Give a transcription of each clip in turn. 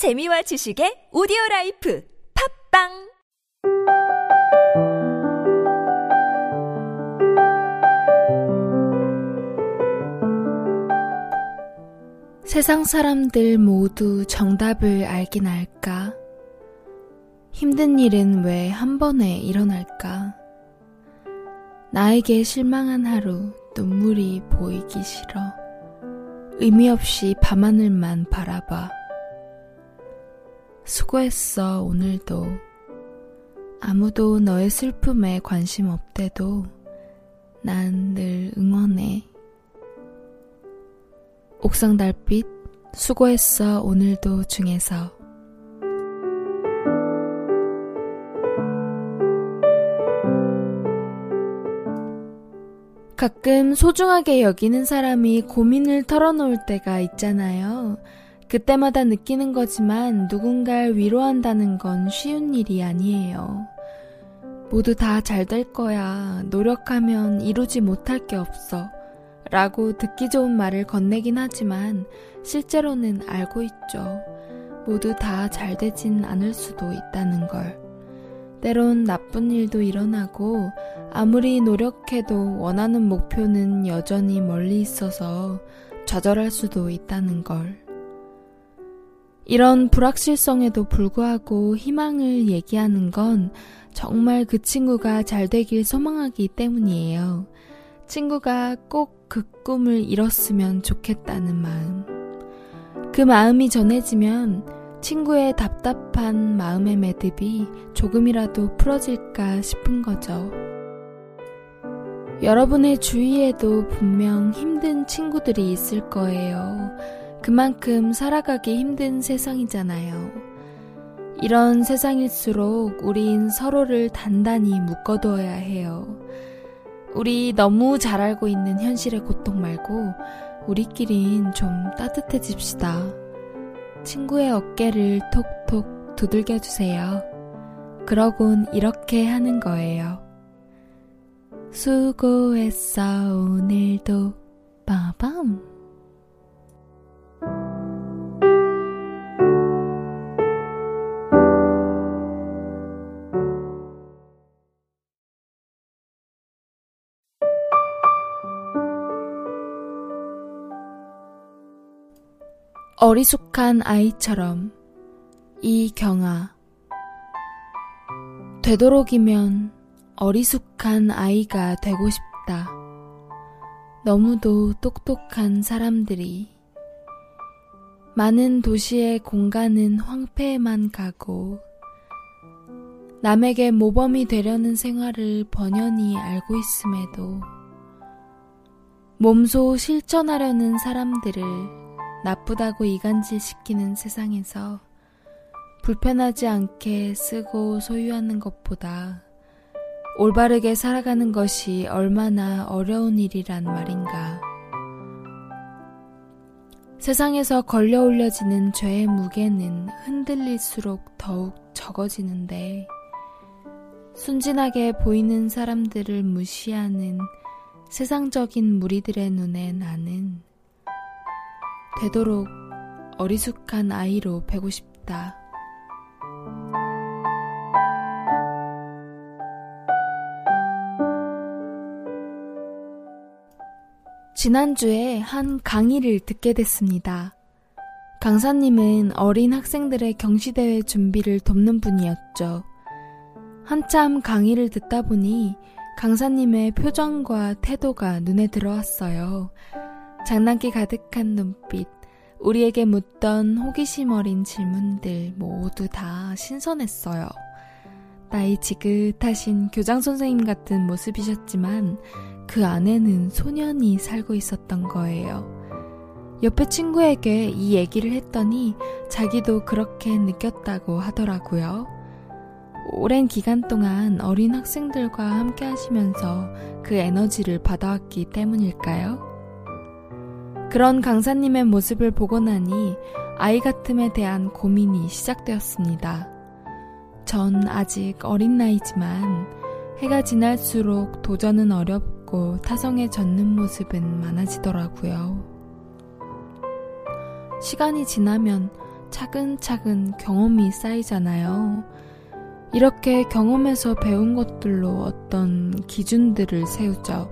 재미와 지식의 오디오 life 팟빵 세상 사람들 모두 정답을 알긴 알까? 힘든 일은 왜 한 번에 일어날까? 나에게 실망한 하루 눈물이 보이기 싫어. 의미 없이 밤하늘만 바라봐. 수고했어, 오늘도. 아무도 너의 슬픔에 관심 없대도 난 늘 응원해. 옥상 달빛, 수고했어, 오늘도 중에서. 가끔 소중하게 여기는 사람이 고민을 털어놓을 때가 있잖아요. 그때마다 느끼는 거지만 누군가를 위로한다는 건 쉬운 일이 아니에요. 모두 다 잘 될 거야. 노력하면 이루지 못할 게 없어. 라고 듣기 좋은 말을 건네긴 하지만 실제로는 알고 있죠. 모두 다 잘 되진 않을 수도 있다는 걸. 때론 나쁜 일도 일어나고 아무리 노력해도 원하는 목표는 여전히 멀리 있어서 좌절할 수도 있다는 걸. 이런 불확실성에도 불구하고 희망을 얘기하는 건 정말 그 친구가 잘 되길 소망하기 때문이에요. 친구가 꼭 그 꿈을 이뤘으면 좋겠다는 마음. 그 마음이 전해지면 친구의 답답한 마음의 매듭이 조금이라도 풀어질까 싶은 거죠. 여러분의 주위에도 분명 힘든 친구들이 있을 거예요. 그만큼 살아가기 힘든 세상이잖아요. 이런 세상일수록 우린 서로를 단단히 묶어두어야 해요. 우리 너무 잘 알고 있는 현실의 고통 말고 우리끼린 좀 따뜻해집시다. 친구의 어깨를 톡톡 두들겨 주세요. 그러곤 이렇게 하는 거예요. 수고했어, 오늘도. 빠밤. 어리숙한 아이처럼 이경아 되도록이면 어리숙한 아이가 되고 싶다. 너무도 똑똑한 사람들이 많은 도시의 공간은 황폐에만 가고 남에게 모범이 되려는 생활을 번연히 알고 있음에도 몸소 실천하려는 사람들을 나쁘다고 이간질 시키는 세상에서 불편하지 않게 쓰고 소유하는 것보다 올바르게 살아가는 것이 얼마나 어려운 일이란 말인가. 세상에서 걸려 올려지는 죄의 무게는 흔들릴수록 더욱 적어지는데, 순진하게 보이는 사람들을 무시하는 세상적인 무리들의 눈에 나는 되도록 어리숙한 아이로 배고 싶다. 지난주에 한 강의를 듣게 됐습니다. 강사님은 어린 학생들의 경시대회 준비를 돕는 분이었죠. 한참 강의를 듣다 보니 강사님의 표정과 태도가 눈에 들어왔어요. 장난기 가득한 눈빛, 우리에게 묻던 호기심 어린 질문들 모두 다 신선했어요. 나이 지긋하신 교장 선생님 같은 모습이셨지만 그 안에는 소년이 살고 있었던 거예요. 옆에 친구에게 이 얘기를 했더니 자기도 그렇게 느꼈다고 하더라고요. 오랜 기간 동안 어린 학생들과 함께 하시면서 그 에너지를 받아왔기 때문일까요? 그런 강사님의 모습을 보고 나니 아이 같음에 대한 고민이 시작되었습니다. 전 아직 어린 나이지만 해가 지날수록 도전은 어렵고 타성에 젖는 모습은 많아지더라고요. 시간이 지나면 차근차근 경험이 쌓이잖아요. 이렇게 경험에서 배운 것들로 어떤 기준들을 세우죠.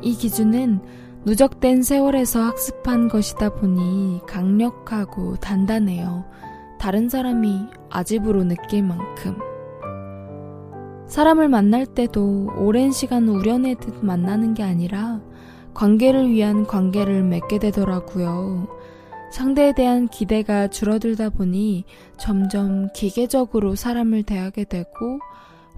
이 기준은 누적된 세월에서 학습한 것이다 보니 강력하고 단단해요. 다른 사람이 아집으로 느낄 만큼. 사람을 만날 때도 오랜 시간 우려내듯 만나는 게 아니라 관계를 위한 관계를 맺게 되더라고요. 상대에 대한 기대가 줄어들다 보니 점점 기계적으로 사람을 대하게 되고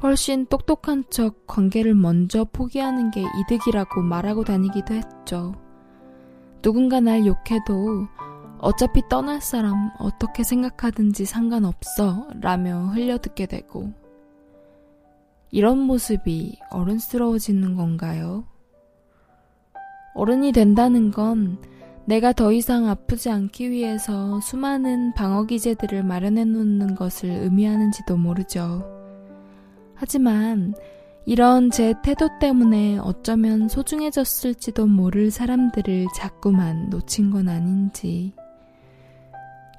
훨씬 똑똑한 척 관계를 먼저 포기하는 게 이득이라고 말하고 다니기도 했죠. 누군가 날 욕해도 어차피 떠날 사람 어떻게 생각하든지 상관없어 라며 흘려듣게 되고 이런 모습이 어른스러워지는 건가요? 어른이 된다는 건 내가 더 이상 아프지 않기 위해서 수많은 방어 기제들을 마련해 놓는 것을 의미하는지도 모르죠. 하지만 이런 제 태도 때문에 어쩌면 소중해졌을지도 모를 사람들을 자꾸만 놓친 건 아닌지.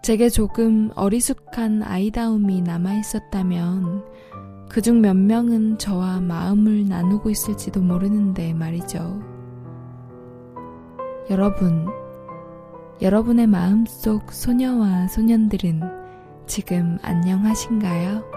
제게 조금 어리숙한 아이다움이 남아 있었다면 그중 몇 명은 저와 마음을 나누고 있을지도 모르는데 말이죠. 여러분, 여러분의 마음속 소녀와 소년들은 지금 안녕하신가요?